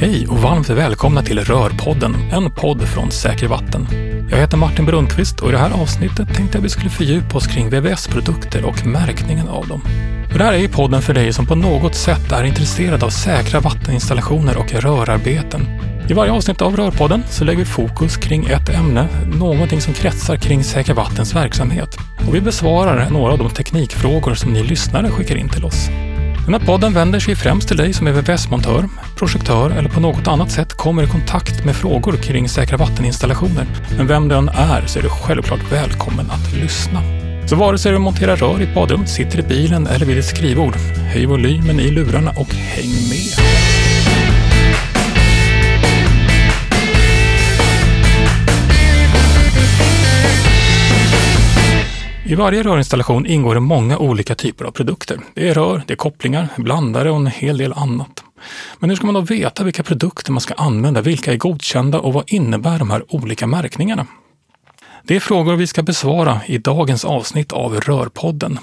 Hej och varmt välkomna till Rörpodden, en podd från Säker Vatten. Jag heter Martin Brunnqvist och i det här avsnittet tänkte jag vi skulle fördjupa oss kring VVS-produkter och märkningen av dem. Och det här är ju podden för dig som på något sätt är intresserad av säkra vatteninstallationer och rörarbeten. I varje avsnitt av Rörpodden så lägger vi fokus kring ett ämne, någonting som kretsar kring Säkra Vattens verksamhet. Och vi besvarar några av de teknikfrågor som ni lyssnare skickar in till oss. Den här podden vänder sig främst till dig som är VVS-montör, projektör eller på något annat sätt kommer i kontakt med frågor kring säkra vatteninstallationer. Men vem du än är så är du självklart välkommen att lyssna. Så vare sig du monterar rör i ett badrum, sitter i bilen eller vid ett skrivbord, höj volymen i lurarna och häng med! I varje rörinstallation ingår det många olika typer av produkter. Det är rör, det är kopplingar, blandare och en hel del annat. Men hur ska man då veta vilka produkter man ska använda, vilka är godkända och vad innebär de här olika märkningarna? Det är frågor vi ska besvara i dagens avsnitt av Rörpodden.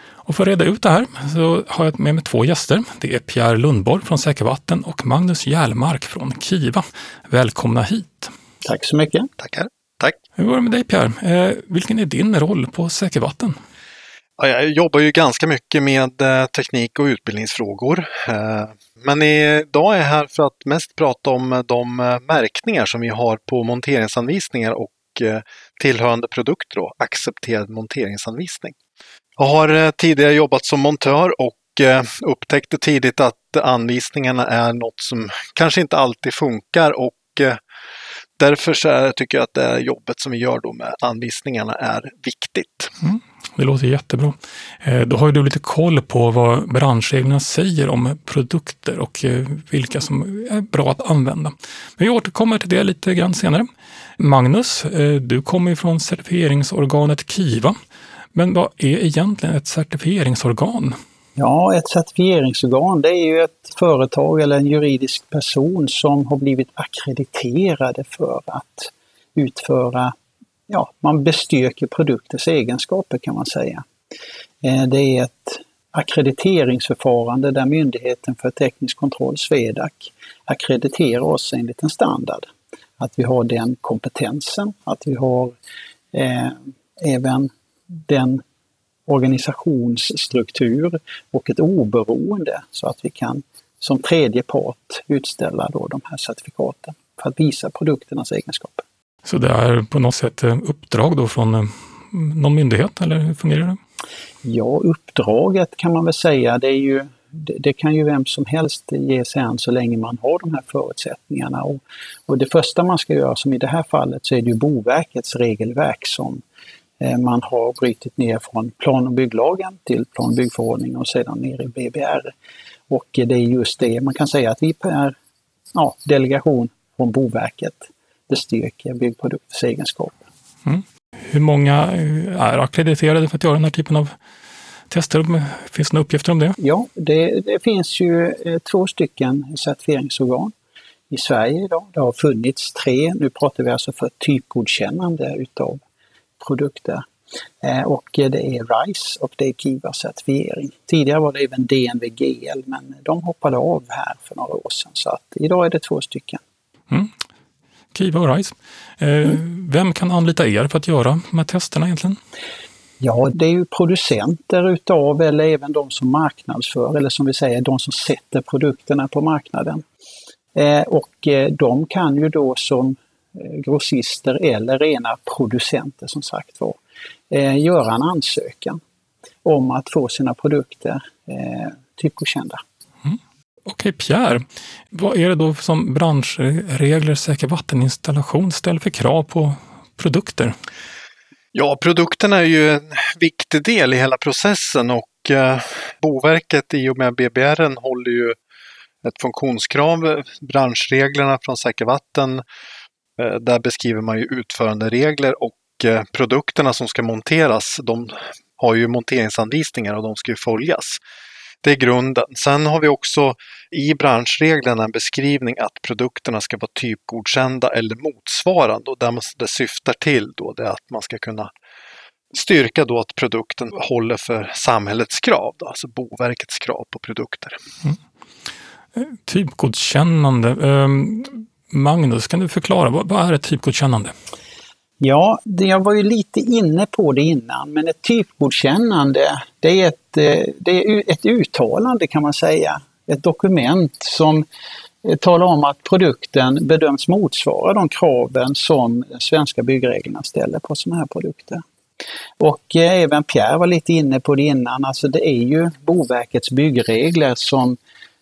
Och för att reda ut det här så har jag med mig två gäster. Det är Pierre Lundborg från Säkervatten och Magnus Järlmark från Kiva. Välkomna hit! Tack så mycket! Tackar! Tack! Hur går det med dig Pierre? Eh, vilken är din roll på Säkervatten? Ja, jag jobbar ju ganska mycket med eh, teknik och utbildningsfrågor. Eh, men idag är jag här för att mest prata om de märkningar som vi har på monteringsanvisningar och tillhörande produkter, då, accepterad monteringsanvisning. Jag har tidigare jobbat som montör och upptäckte tidigt att anvisningarna är något som kanske inte alltid funkar och därför så är, tycker jag att det jobbet som vi gör då med anvisningarna är viktigt. Mm, det låter jättebra. Eh, då har ju du lite koll på vad branschreglerna säger om produkter och eh, vilka som är bra att använda. Men vi återkommer till det lite grann senare. Magnus, eh, du kommer från certifieringsorganet Kiva. Men vad är egentligen ett certifieringsorgan? Ja, ett certifieringsorgan det är ju ett företag eller en juridisk person som har blivit akkrediterade för att utföra, ja, man bestyrker produkters egenskaper kan man säga. Eh, det är ett ackrediteringsförfarande där Myndigheten för teknisk kontroll, Swedac, akkrediterar oss enligt en standard. Att vi har den kompetensen, att vi har eh, även den organisationsstruktur och ett oberoende så att vi kan som tredje part utställa då de här certifikaten för att visa produkternas egenskaper. Så det är på något sätt eh, uppdrag då från eh, någon myndighet eller hur fungerar det? Ja, uppdraget kan man väl säga, det, är ju, det, kan ju vem som helst ge sig an så länge man har de här förutsättningarna. Och, och det första man ska göra, som i det här fallet, så är det ju Boverkets regelverk som man har brutit ner från plan och bygglagen till plan och byggförordningen och sedan ner i BBR. Och det är just det man kan säga att vi per ja, delegation från Boverket bestyrker byggprodukters egenskaper. Mm. Hur många är ackrediterade för att göra den här typen av tester? Finns det några uppgifter om det? Ja, det, det finns ju eh, två stycken certifieringsorgan i Sverige idag. Det har funnits tre, nu pratar vi alltså för typgodkännande utav produkter. Eh, och det är RISE och det är Kiva certifiering. Tidigare var det även DNV GL men de hoppade av här för några år sedan så att idag är det två stycken. Mm. Kiva och RISE. Eh, mm. Vem kan anlita er för att göra de här testerna egentligen? Ja, det är ju producenter utav eller även de som marknadsför eller som vi säger de som sätter produkterna på marknaden. Eh, och de kan ju då som grossister eller rena producenter som sagt var, eh, göra en ansökan om att få sina produkter eh, typgodkända. Mm. Okej, Pierre, vad är det då som branschregler säker vatteninstallation ställer för krav på produkter? Ja, produkterna är ju en viktig del i hela processen och eh, Boverket i och med BBR håller ju ett funktionskrav, branschreglerna från Säker Vatten Eh, Eh, där beskriver man ju utföranderegler och eh, produkterna som ska monteras, de har ju monteringsanvisningar och de ska ju följas. Det är grunden. Sen har vi också i branschreglerna en beskrivning att produkterna ska vara typgodkända eller motsvarande och där det syftar till då det är att man ska kunna styrka då att produkten håller för samhällets krav, då, alltså Boverkets krav på produkter. Mm. Eh, typgodkännande. Ehm, Magnus, kan du förklara, vad, vad är ett typgodkännande? Ja, jag var ju lite inne på det innan, men ett typgodkännande det är ett, eh, det är ett uttalande kan man säga. Ett dokument som eh, talar om att produkten bedöms motsvara de kraven som svenska byggreglerna ställer på sådana här produkter. Och eh, även Pierre var lite inne på det innan, alltså det är ju Boverkets byggregler som,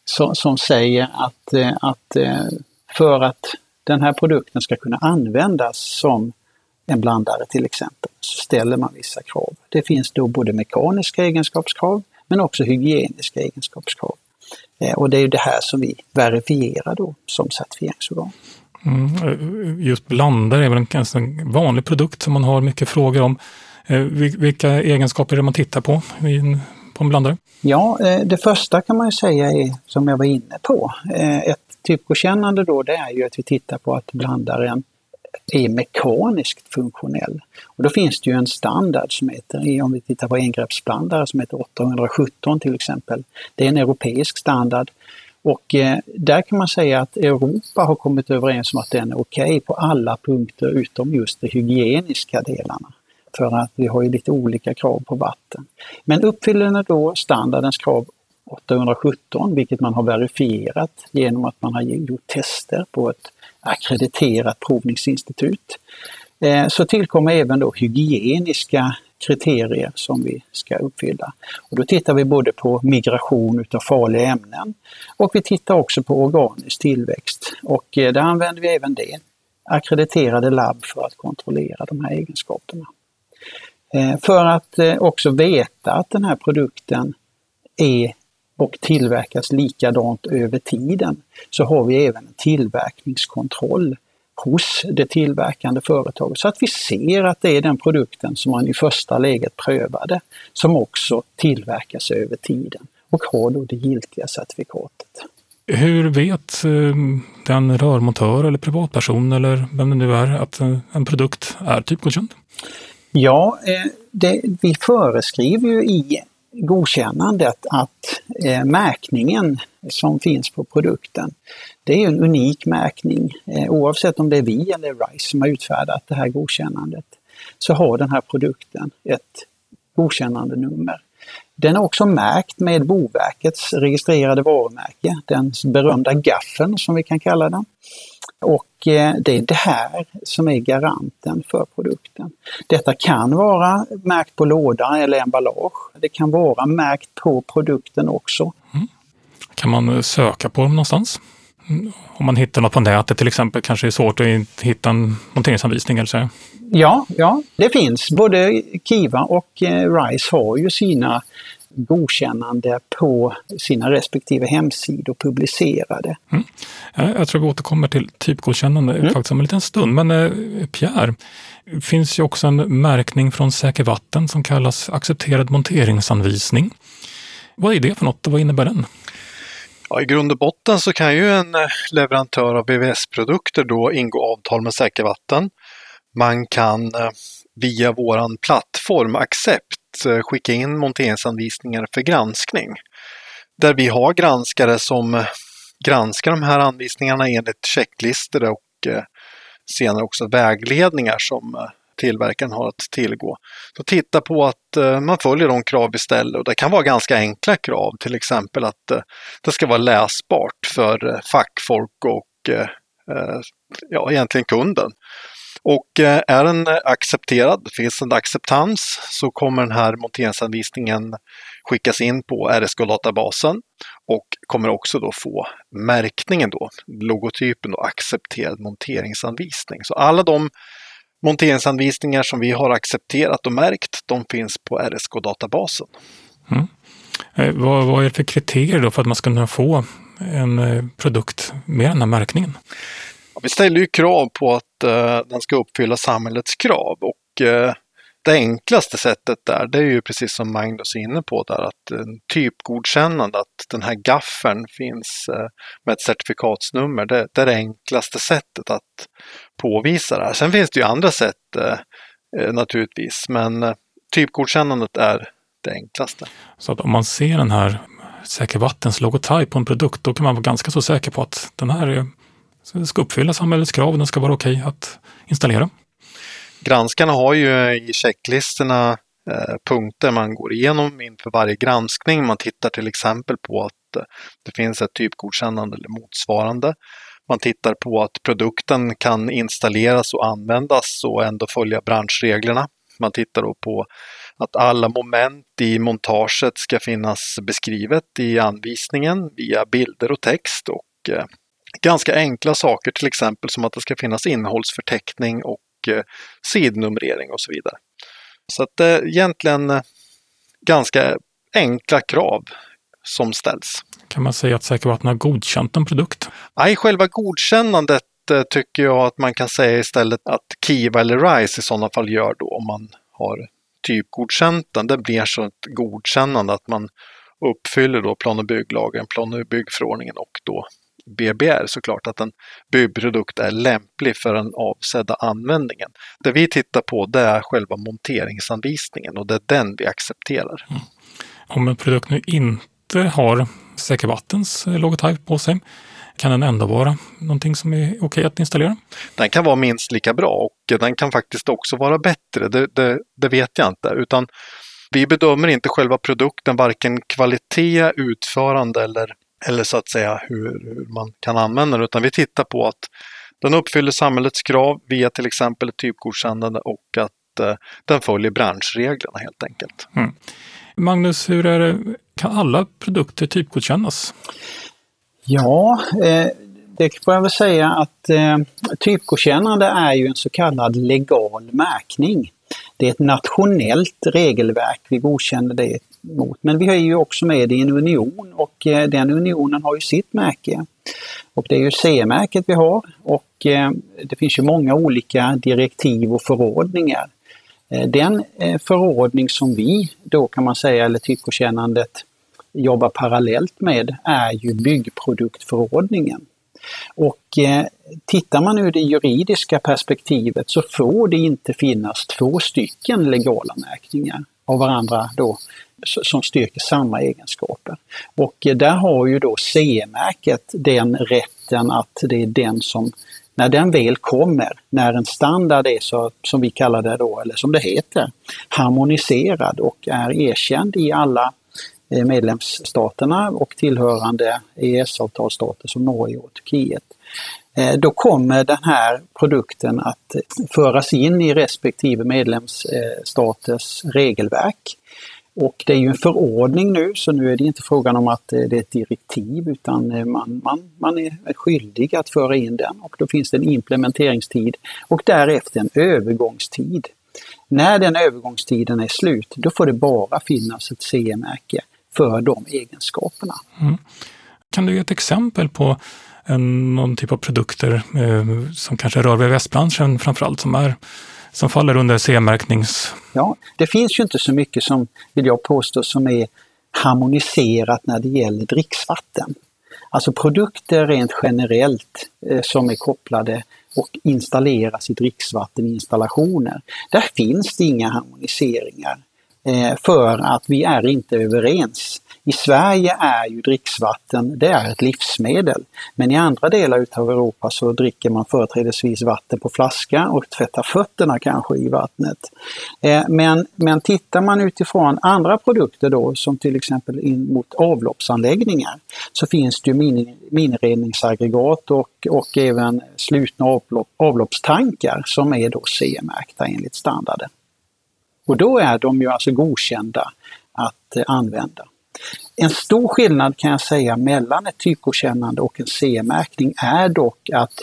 som, som säger att, att för att den här produkten ska kunna användas som en blandare till exempel, så ställer man vissa krav. Det finns då både mekaniska egenskapskrav men också hygieniska egenskapskrav. Eh, och det är det här som vi verifierar då som certifieringsorgan. Mm, just blandare är väl en ganska vanlig produkt som man har mycket frågor om. Eh, vilka egenskaper är det man tittar på på en blandare? Ja, eh, det första kan man ju säga är, som jag var inne på, ett typgodkännande då det är ju att vi tittar på att blandaren är mekaniskt funktionell. Och då finns det ju en standard som heter, om vi tittar på engreppsblandare, som heter 817 till exempel. Det är en europeisk standard och eh, där kan man säga att Europa har kommit överens om att den är okej okay på alla punkter utom just de hygieniska delarna. För att vi har ju lite olika krav på vatten. Men uppfyller den då standardens krav 817, vilket man har verifierat genom att man har gjort tester på ett akkrediterat provningsinstitut. Eh, så tillkommer även då hygieniska kriterier som vi ska uppfylla. Och då tittar vi både på migration utav farliga ämnen och vi tittar också på organisk tillväxt. Och eh, där använder vi även det, akkrediterade labb för att kontrollera de här egenskaperna. Eh, för att också veta att den här produkten är och tillverkas likadant över tiden så har vi även en tillverkningskontroll hos det tillverkande företaget så att vi ser att det är den produkten som man i första läget prövade som också tillverkas över tiden och har då det giltiga certifikatet. Hur vet eh, den rörmontör eller privatperson eller vem det nu är att en produkt är typgodkänd? Ja, eh, det, vi föreskriver ju i godkännandet att eh, märkningen som finns på produkten, det är en unik märkning. Eh, oavsett om det är vi eller RISE som har utfärdat det här godkännandet, så har den här produkten ett godkännandenummer. Den är också märkt med Boverkets registrerade varumärke, den berömda gaffeln som vi kan kalla den. Och eh, det är det här som är garanten för produkten. Detta kan vara märkt på låda eller emballage. Det kan vara märkt på produkten också. Mm. Kan man söka på dem någonstans? Om man hittar något på nätet till exempel kanske det är svårt att hitta en monteringsanvisning eller så? Ja, ja, det finns. Både Kiva och eh, RISE har ju sina godkännande på sina respektive hemsidor publicerade. Mm. Jag tror vi återkommer till typgodkännande mm. faktiskt om en liten stund. Men eh, Pierre, det finns ju också en märkning från Säker Vatten som kallas accepterad monteringsanvisning. Vad är det för något och vad innebär den? Ja, I grund och botten så kan ju en eh, leverantör av VVS-produkter då ingå avtal med Säkervatten. Man kan eh, via våran plattform Accept eh, skicka in monteringsanvisningar för granskning. Där vi har granskare som granskar de här anvisningarna enligt checklistor och senare också vägledningar som tillverkaren har att tillgå. Så titta på att eh, man följer de krav vi ställer och det kan vara ganska enkla krav, till exempel att eh, det ska vara läsbart för eh, fackfolk och ja, egentligen kunden. Och är den accepterad, finns en acceptans, så kommer den här monteringsanvisningen skickas in på RSK-databasen och kommer också då få märkningen då, logotypen då, accepterad monteringsanvisning. Så alla de monteringsanvisningar som vi har accepterat och märkt, de finns på RSK-databasen. Mm. Eh, vad, vad är det för kriterier då för att man ska kunna få en eh, produkt med den här märkningen? vi ställer ju krav på att uh, den ska uppfylla samhällets krav och uh, det enklaste sättet där, det är ju precis som Magnus är inne på där, att en typgodkännande, att den här gaffeln finns eh, med ett certifikatsnummer, det, det, är det enklaste sättet att påvisa det här. Sen finns det ju andra sätt eh, eh, naturligtvis, men typgodkännandet är det enklaste. Så att om man ser den här Säker Vattens logotyp på en produkt, då kan man vara ganska så säker på att den här ska uppfylla samhällets krav den ska vara okej okay att installera. Granskarna har ju i checklistorna eh, punkter man går igenom inför varje granskning. Man tittar till exempel på att eh, det finns ett typgodkännande eller motsvarande. Man tittar på att produkten kan installeras och användas och ändå följa branschreglerna. Man tittar då på att alla moment i montaget ska finnas beskrivet i anvisningen via bilder och text och eh, ganska enkla saker, till exempel som att det ska finnas innehållsförteckning och sidnumrering och så vidare. Så att det är egentligen eh, ganska enkla krav som ställs. Kan man säga att Säker Vatten har godkänt en produkt? Nej, själva godkännandet tycker jag att man kan säga istället att Kiva eller RISE i sådana fall gör då om man har typgodkänt den. Det blir så ett godkännande att man uppfyller då plan och bygglagen, plan och byggförordningen och då BBR såklart att en byggprodukt är lämplig för den avsedda användningen. Det vi tittar på det är själva monteringsanvisningen och det är den vi accepterar. Mm. Om en produkt nu inte har Säker Vattens logotyp på sig, kan den ändå vara någonting som är okej att installera? Den kan vara minst lika bra och den kan faktiskt också vara bättre. Det, det, det vet jag inte, utan vi bedömer inte själva produkten, varken kvalitet, utförande eller, eller så att säga hur, hur man kan använda den, utan vi tittar på att den uppfyller samhällets krav via till exempel ett typgodkännande och att eh, den följer branschreglerna helt enkelt. Mm. Magnus, hur är det, kan alla produkter typgodkännas? Ja, eh, det får jag väl säga att eh, typgodkännande är ju en så kallad legal märkning. Det är ett nationellt regelverk vi godkänner det mot. Men vi är ju också med i en union och eh, den unionen har ju sitt märke. Och det är ju CE-märket vi har och eh, det finns ju många olika direktiv och förordningar. Eh, den förordning som vi då kan man säga, eller typgodkännandet, jobbar parallellt med är ju byggproduktförordningen. Och eh, tittar man ur det juridiska perspektivet så får det inte finnas två stycken legala märkningar av varandra då som styrker samma egenskaper. Och eh, där har ju då CE-märket den rätten att det är den som, när den väl kommer, när en standard är så, som vi kallar det då, eller som det heter, harmoniserad och är erkänd i alla eh, medlemsstaterna och tillhörande EES-avtalsstater som Norge och Turkiet. Eh, då kommer den här produkten att föras in i respektive medlemsstaters regelverk. Och det är ju en förordning nu, så nu är det inte frågan om att eh, det är ett direktiv utan eh, man, man, man är skyldig att föra in den och då finns det en implementeringstid och därefter en övergångstid. När den övergångstiden är slut, då får det bara finnas ett CE-märke för de egenskaperna. Mm. Kan du ge ett exempel på en, någon typ av produkter eh, som kanske rör VVS-branschen framförallt, som, är, som faller under CE-märknings... Ja, det finns ju inte så mycket som, vill jag påstå, som är harmoniserat när det gäller dricksvatten. Alltså produkter rent generellt eh, som är kopplade och installeras i dricksvatteninstallationer. Där finns det inga harmoniseringar. Eh, för att vi är inte överens. I Sverige är ju dricksvatten det är ett livsmedel. Men i andra delar av Europa så dricker man företrädesvis vatten på flaska och tvättar fötterna kanske i vattnet. Eh, men, men tittar man utifrån andra produkter då som till exempel in mot avloppsanläggningar så finns det ju min, minredningsaggregat och, och även slutna avlopp, avloppstankar som är då CE-märkta enligt standarden. Och då är de ju alltså godkända att eh, använda. En stor skillnad kan jag säga mellan ett typgodkännande och en CE-märkning är dock att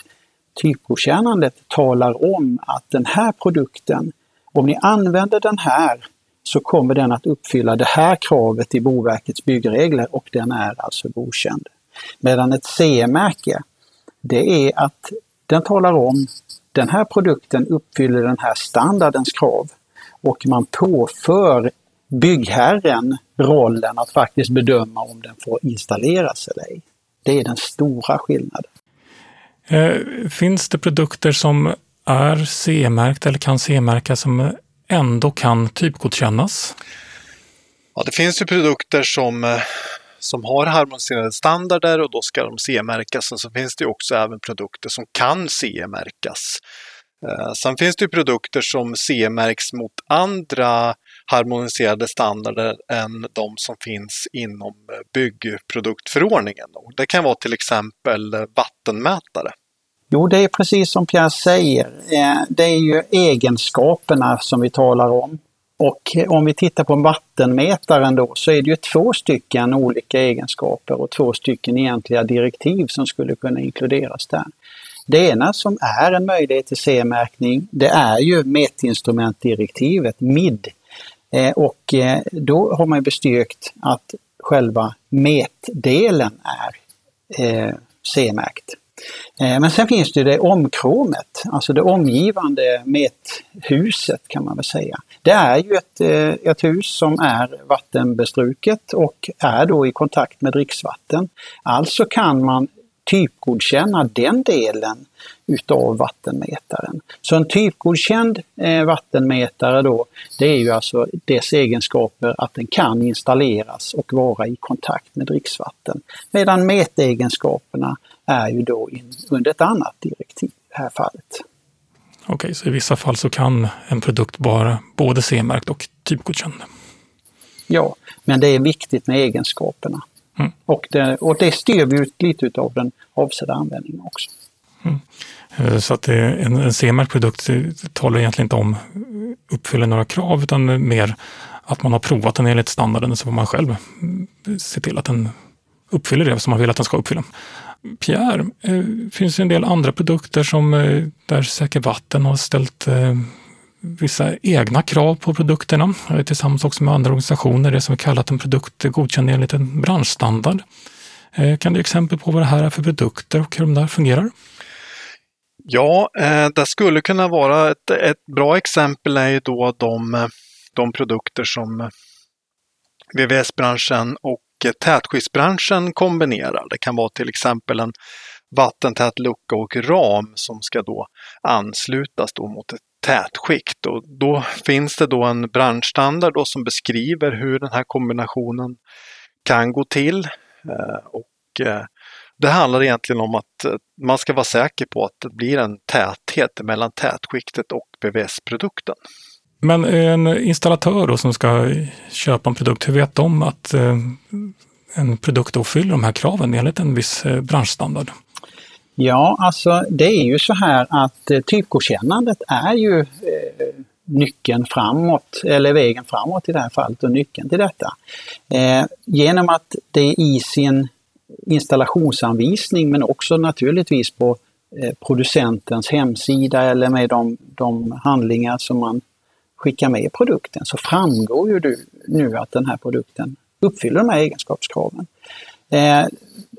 typgodkännandet talar om att den här produkten, om ni använder den här så kommer den att uppfylla det här kravet i Boverkets byggregler och den är alltså godkänd. Medan ett CE-märke, det är att den talar om den här produkten uppfyller den här standardens krav och man påför byggherren rollen att faktiskt bedöma om den får installeras eller ej. Det är den stora skillnaden. Eh, finns det produkter som är CE-märkta eller kan CE-märkas som ändå kan typgodkännas? Ja, det finns ju produkter som, eh, som har harmoniserade standarder och då ska de CE-märkas. Och så finns det också även produkter som kan CE-märkas. Eh, sen finns det produkter som CE-märks mot andra harmoniserade standarder än de som finns inom eh, byggproduktförordningen. Det kan vara till exempel eh, vattenmätare. Jo, det är precis som Pierre säger. Eh, det är ju egenskaperna som vi talar om. Och om vi tittar på vattenmätaren då så är det ju två stycken olika egenskaper och två stycken egentliga direktiv som skulle kunna inkluderas där. Det ena som är en möjlighet till CE-märkning, det är ju mätinstrumentdirektivet, MID. Eh, och eh, då har man bestyrkt att själva metdelen är eh, CE-märkt. Eh, men sen finns det det omkromet, alltså det omgivande methuset kan man väl säga. Det är ju ett, eh, ett hus som är vattenbestruket och är då i kontakt med dricksvatten. Alltså kan man typgodkänna den delen utav vattenmätaren. Så en typgodkänd eh, vattenmätare då, det är ju alltså dess egenskaper att den kan installeras och vara i kontakt med dricksvatten. Medan mätegenskaperna är ju då in, under ett annat direktiv i det här fallet. Okej, så i vissa fall så kan en produkt vara både CE-märkt och typgodkänd? Ja, men det är viktigt med egenskaperna. Mm. Och, det, och det styr vi ut lite av den avsedda användningen också. Mm. Eh, så att en, en CE-märkt produkt talar egentligen inte om uppfyller några krav utan mer att man har provat den enligt standarden så får man själv se till att den uppfyller det som man vill att den ska uppfylla. Pierre, eh, finns det en del andra produkter som eh, där Säker Vatten har ställt eh, vissa egna krav på produkterna tillsammans också med andra organisationer, det som vi kallat en produkt godkänd enligt en branschstandard. Eh, kan du ge exempel på vad det här är för produkter och hur de där fungerar? Ja, eh, det skulle kunna vara ett, ett bra exempel är ju då de, de produkter som VVS-branschen och tätskyddsbranschen kombinerar. Det kan vara till exempel en vattentät lucka och ram som ska då anslutas då mot ett tätskikt. Och då finns det då en branschstandard då som beskriver hur den här kombinationen kan gå till. Eh, och eh, det handlar egentligen om att eh, man ska vara säker på att det blir en täthet mellan tätskiktet och PVS-produkten. Men en installatör då som ska köpa en produkt, hur vet de att en produkt uppfyller de här kraven enligt en viss branschstandard? Ja, alltså det är ju så här att eh, typgodkännandet är ju eh, nyckeln framåt, eller vägen framåt i det här fallet och nyckeln till detta. Eh, genom att det i sin installationsanvisning men också naturligtvis på eh, producentens hemsida eller med de, de handlingar som man skickar med produkten så framgår ju du nu att den här produkten uppfyller de här egenskapskraven. Eh,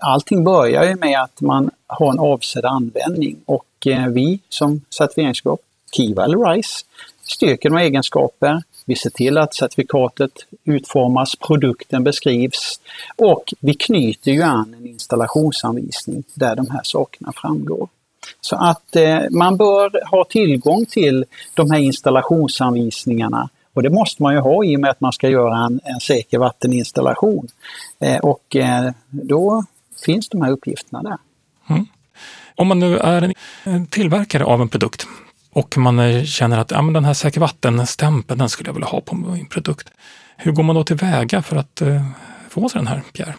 Allting börjar ju med att man har en avsedd användning och eh, vi som certifieringsgrupp, Kiva eller RISE, styrker de egenskaper. Vi ser till att certifikatet utformas, produkten beskrivs och vi knyter ju an en installationsanvisning där de här sakerna framgår. Så att eh, man bör ha tillgång till de här installationsanvisningarna och det måste man ju ha i och med att man ska göra en, en säker vatteninstallation. Eh, och eh, då finns de här uppgifterna där. Mm. Om man nu är en tillverkare av en produkt och man eh, känner att ja, men den här säker vattenstämpeln den skulle jag vilja ha på min produkt. Hur går man då tillväga för att eh, få sig den här, Pierre?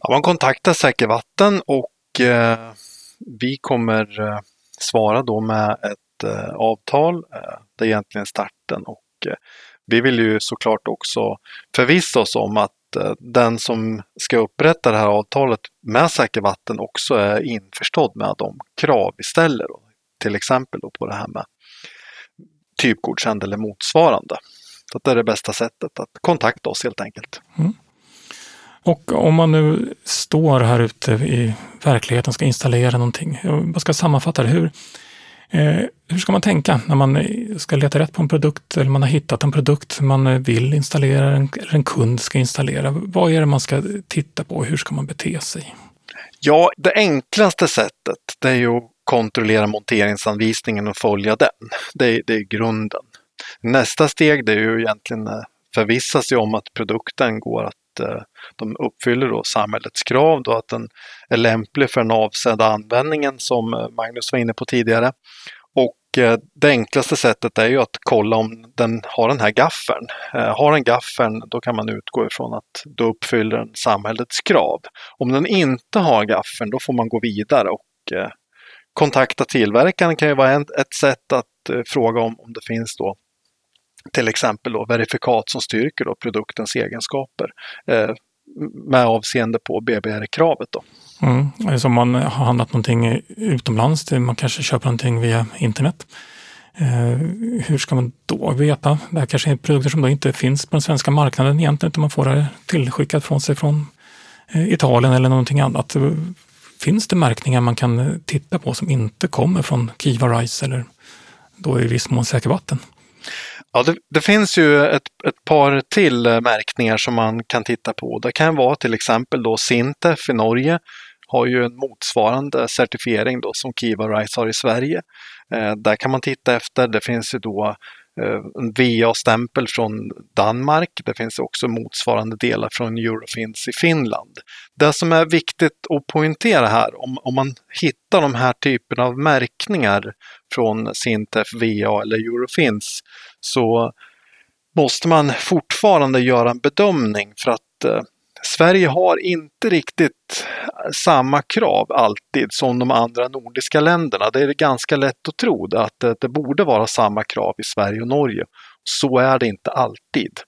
Ja, man kontaktar Säker Vatten och eh, vi kommer eh, svara då med ett eh, avtal. Eh, det är egentligen starten och vi vill ju såklart också förvissa oss om att Eh, den som ska upprätta det här avtalet med Säker Vatten också är införstådd med de krav vi ställer. Till exempel då på det här med typgodkänd eller motsvarande. Så det är det bästa sättet att kontakta oss helt enkelt. Mm. Och om man nu står här ute i verkligheten och ska installera någonting. Jag ska sammanfatta det. Hur, Eh, hur ska man tänka när man ska leta rätt på en produkt eller man har hittat en produkt man vill installera eller en kund ska installera? Vad är det man ska titta på? Hur ska man bete sig? Ja, det enklaste sättet det är ju att kontrollera monteringsanvisningen och följa den. Det är, det är grunden. Nästa steg det är ju egentligen eh, förvissa sig om att produkten går att att eh, de uppfyller då samhällets krav, då att den är lämplig för den avsedda användningen som eh, Magnus var inne på tidigare. Och eh, det enklaste sättet är ju att kolla om den har den här gaffeln. Har den gaffeln då kan man utgå ifrån att då uppfyller den samhällets krav. Om den inte har gaffeln då får man gå vidare och kontakta tillverkaren kan ju vara ett sätt att fråga om, om det finns då till exempel då verifikat som styrker då produktens egenskaper eh, med avseende på BBR-kravet. Då. Mm. Alltså om man har handlat någonting utomlands, man kanske köper någonting via internet. Eh, hur ska man då veta? Det här kanske är produkter som då inte finns på den svenska marknaden egentligen, utan man får det tillskickat från sig från eh, Italien eller någonting annat. Finns det märkningar man kan eh, titta på som inte kommer från Kiva Rice eller då i viss mån Säker Vatten? Ja, det, det, finns ju ett, ett, par till eh, märkningar som man kan titta på. Det kan vara till exempel då Sintef i Norge har ju en motsvarande certifiering då som Kiva Rice har i Sverige. Eh, där kan man titta efter. Det finns ju då eh, en VA-stämpel från Danmark. Det finns också motsvarande delar från Eurofins i Finland. Det som är viktigt att poängtera här, om, om man hittar de här typerna av märkningar från Sintef, VA eller Eurofins så måste man fortfarande göra en bedömning för att eh, Sverige har inte riktigt eh, samma krav alltid som de andra nordiska länderna. Det är ganska lätt att tro att det, det borde vara samma krav i Sverige och Norge. Så är det inte alltid.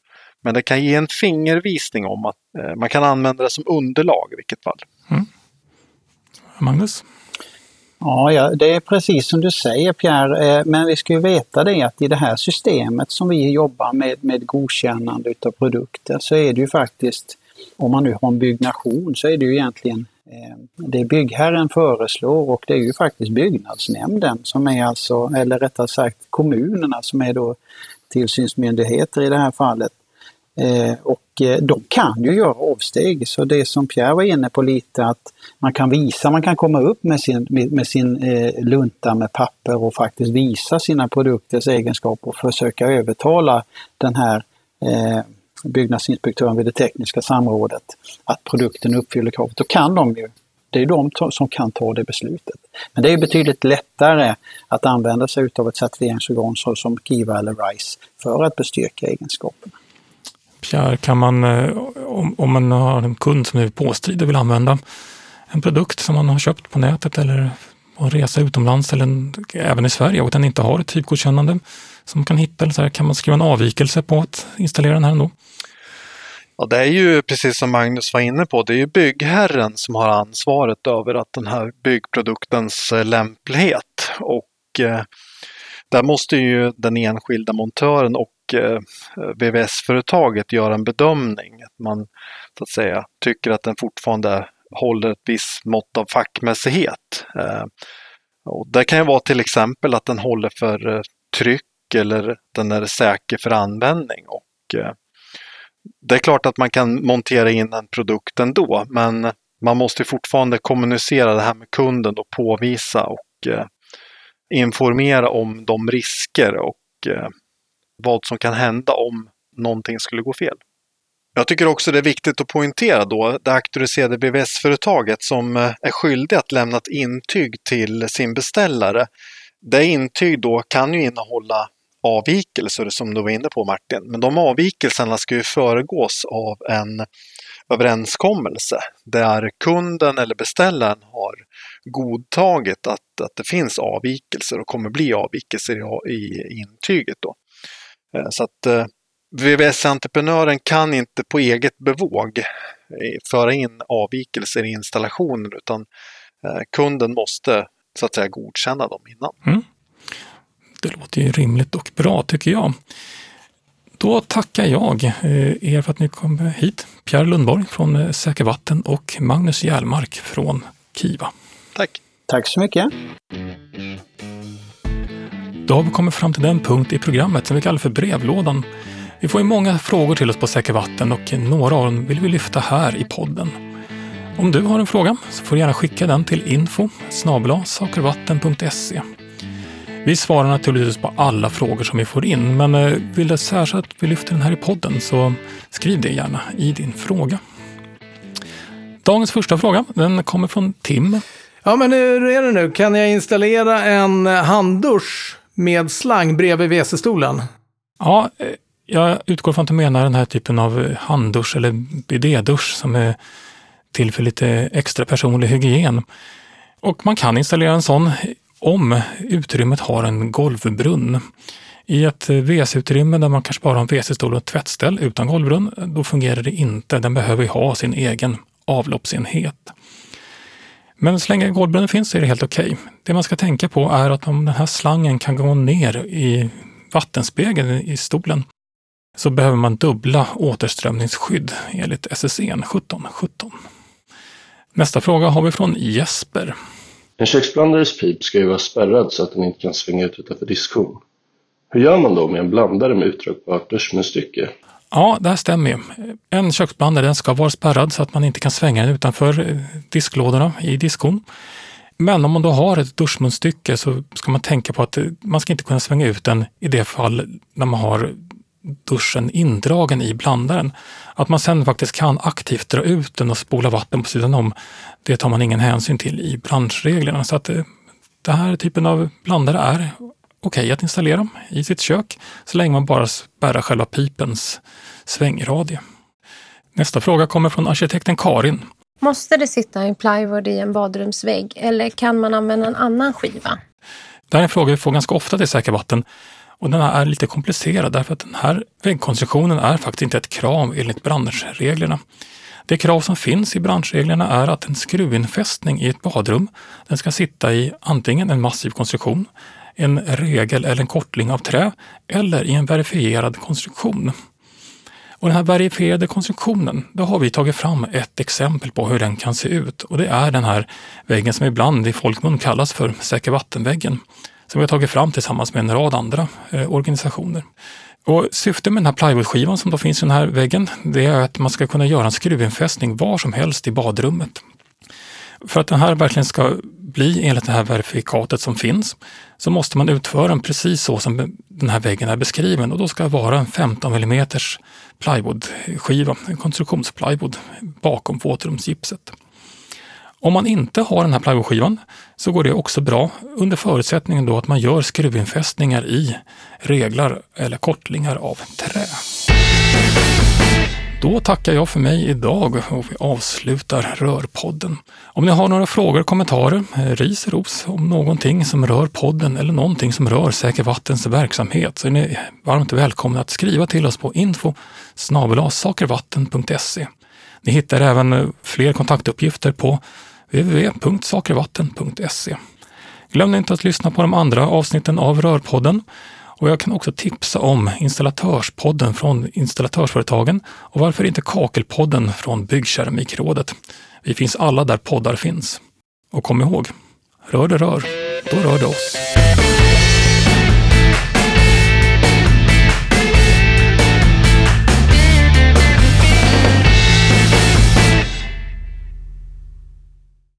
Men det kan ge en fingervisning om att eh, man kan använda det som underlag i vilket fall. Mm. Magnus? Ja, ja, det är precis som du säger Pierre, eh, men vi ska ju veta det att i det här systemet som vi jobbar med, med godkännande utav produkter, så är det ju faktiskt, om man nu har en byggnation, så är det ju egentligen eh, det byggherren föreslår och det är ju faktiskt byggnadsnämnden som är alltså, eller rättare sagt kommunerna som är då tillsynsmyndigheter i det här fallet, Eh, och eh, de kan ju göra avsteg. Så det som Pierre var inne på lite att man kan visa, man kan komma upp med sin, med, sin eh, lunta med papper och faktiskt visa sina produkters egenskaper och försöka övertala den här eh, byggnadsinspektören vid det tekniska samrådet att produkten uppfyller kravet. Då kan de ju det är de som kan ta det beslutet. Men det är betydligt lättare att använda sig av ett certifieringsorgan som Kiva eller RISE för att bestyrka egenskaperna. Pierre, kan man, eh, om, om man har en kund som är påstridig och vill använda en produkt som man har köpt på nätet eller på en resa utomlands eller en, även i Sverige och den inte har ett typgodkännande som man kan hitta, eller så här, kan man skriva en avvikelse på att installera den här ändå? Ja, det är ju precis som Magnus var inne på, det är ju byggherren som har ansvaret över att den här byggproduktens eh, lämplighet och eh, där måste ju den enskilda montören och Eh, VVS-företaget gör en bedömning. Att man så att säga tycker att den fortfarande håller ett visst mått av fackmässighet. Eh, och det kan ju vara till exempel att den håller för eh, tryck eller den är säker för användning. Och, det är klart att man kan montera in en produkt ändå, men man måste fortfarande kommunicera det här med kunden och påvisa och informera om de risker och vad som kan hända om någonting skulle gå fel. Jag tycker också det är viktigt att poängtera då det auktoriserade BVS-företaget som eh, är skyldig att lämna ett intyg till sin beställare. Det intyg då kan ju innehålla avvikelser som du var inne på Martin, men de avvikelserna ska ju föregås av en överenskommelse där kunden eller beställaren har godtagit att, att det finns avvikelser och kommer bli avvikelser i, i intyget. Då. Eh, så att eh, VVS-entreprenören kan inte på eget bevåg eh, föra in avvikelser i installationen utan kunden måste så att säga godkänna dem innan. Mm. Det låter ju rimligt och bra tycker jag. Då tackar jag er för att ni kom hit. Pierre Lundborg från Säker Vatten och Magnus Järlmark från Kiva. Tack! Tack så mycket! Då har vi kommit fram till den punkt i programmet som vi kallar för brevlådan. Vi får ju många frågor till oss på Säker Vatten och några av dem vill vi lyfta här i podden. Om du har en fråga så får du gärna skicka den till info sakervatten.se. Vi svarar naturligtvis på alla frågor som vi får in, men eh, vill du särskilt att vi lyfter den här i podden så skriv det gärna i din fråga. Dagens första fråga, den kommer från Tim. Ja, men hur är det nu? Kan jag installera en handdusch med slang bredvid WC-stolen? Ja, eh, jag utgår från att du menar den här typen av eh, handdusch eller bidédusch som är till för lite extra personlig hygien. Och man kan installera en sån om utrymmet har en golvbrunn. I ett eh, WC-utrymme där man kanske bara har en WC-stol och ett tvättställ utan golvbrunn, då fungerar det inte. Den behöver ha sin egen avloppsenhet. Men så länge golvbrunnen finns är det helt okej. Okay. Det man ska tänka på är att om den här slangen kan gå ner i vattenspegeln i stolen så behöver man dubbla återströmningsskydd enligt SSEN 1717. Nästa fråga har vi från Jesper. En köksblandares pip ska ju vara spärrad så att den inte kan svänga ut utanför diskhon. Hur gör man då med en blandare med utdragbart duschmunstycke? Ja, det här stämmer ju. En köksblandare den ska vara spärrad så att man inte kan svänga den utanför eh, disklådorna i diskhon. Men om man då har ett duschmunstycke så ska man tänka på att eh, man ska inte kunna svänga ut den i det fall när man har duschen indragen i blandaren. Att man sen faktiskt kan aktivt dra ut den och spola vatten på sidan om, det tar man ingen hänsyn till i branschreglerna. Så att eh, den här typen av blandare är okej okay att installera i sitt kök så länge man bara spärrar själva pipens svängradie. Nästa fråga kommer från arkitekten Karin. Måste det sitta en plywood i en badrumsvägg eller kan man använda en annan skiva? Det här är en fråga vi får ganska ofta till Säkra Vatten och den är lite komplicerad därför att den här väggkonstruktionen är faktiskt inte ett krav enligt branschreglerna. Det krav som finns i branschreglerna är att en skruvinfästning i ett badrum, den ska sitta i antingen en massiv konstruktion, en regel eller en kortling av trä eller i en verifierad konstruktion. Och den här verifierade konstruktionen, då har vi tagit fram ett exempel på hur den kan se ut och det är den här väggen som ibland i folkmun kallas för säker vattenväggen som vi har tagit fram tillsammans med en rad andra eh, organisationer. Och syftet med den här plywoodskivan som då finns i den här väggen, det är att man ska kunna göra en skruvinfästning var som helst i badrummet. För att den här verkligen ska bli enligt det här verifikatet som finns så måste man utföra den precis så som den här väggen är beskriven och då ska det vara en 15 mm plywoodskiva, en konstruktionsplywood bakom våtrumsgipset. Om man inte har den här plywoodskivan så går det också bra under förutsättningen då att man gör skruvinfästningar i reglar eller kortlingar av trä. Då tackar jag för mig idag och vi avslutar Rörpodden. Om ni har några frågor, kommentarer, eh, ris, ros om någonting som rör podden eller någonting som rör Säker Vattens verksamhet så är ni varmt välkomna att skriva till oss på info sakervatten.se. Ni hittar även eh, fler kontaktuppgifter på www.sakervatten.se. Glöm inte att lyssna på de andra avsnitten av Rörpodden och jag kan också tipsa om Installatörspodden från Installatörsföretagen och varför inte Kakelpodden från Byggkeramikrådet. Vi finns alla där poddar finns. Och kom ihåg, rör det rör, då rör det oss.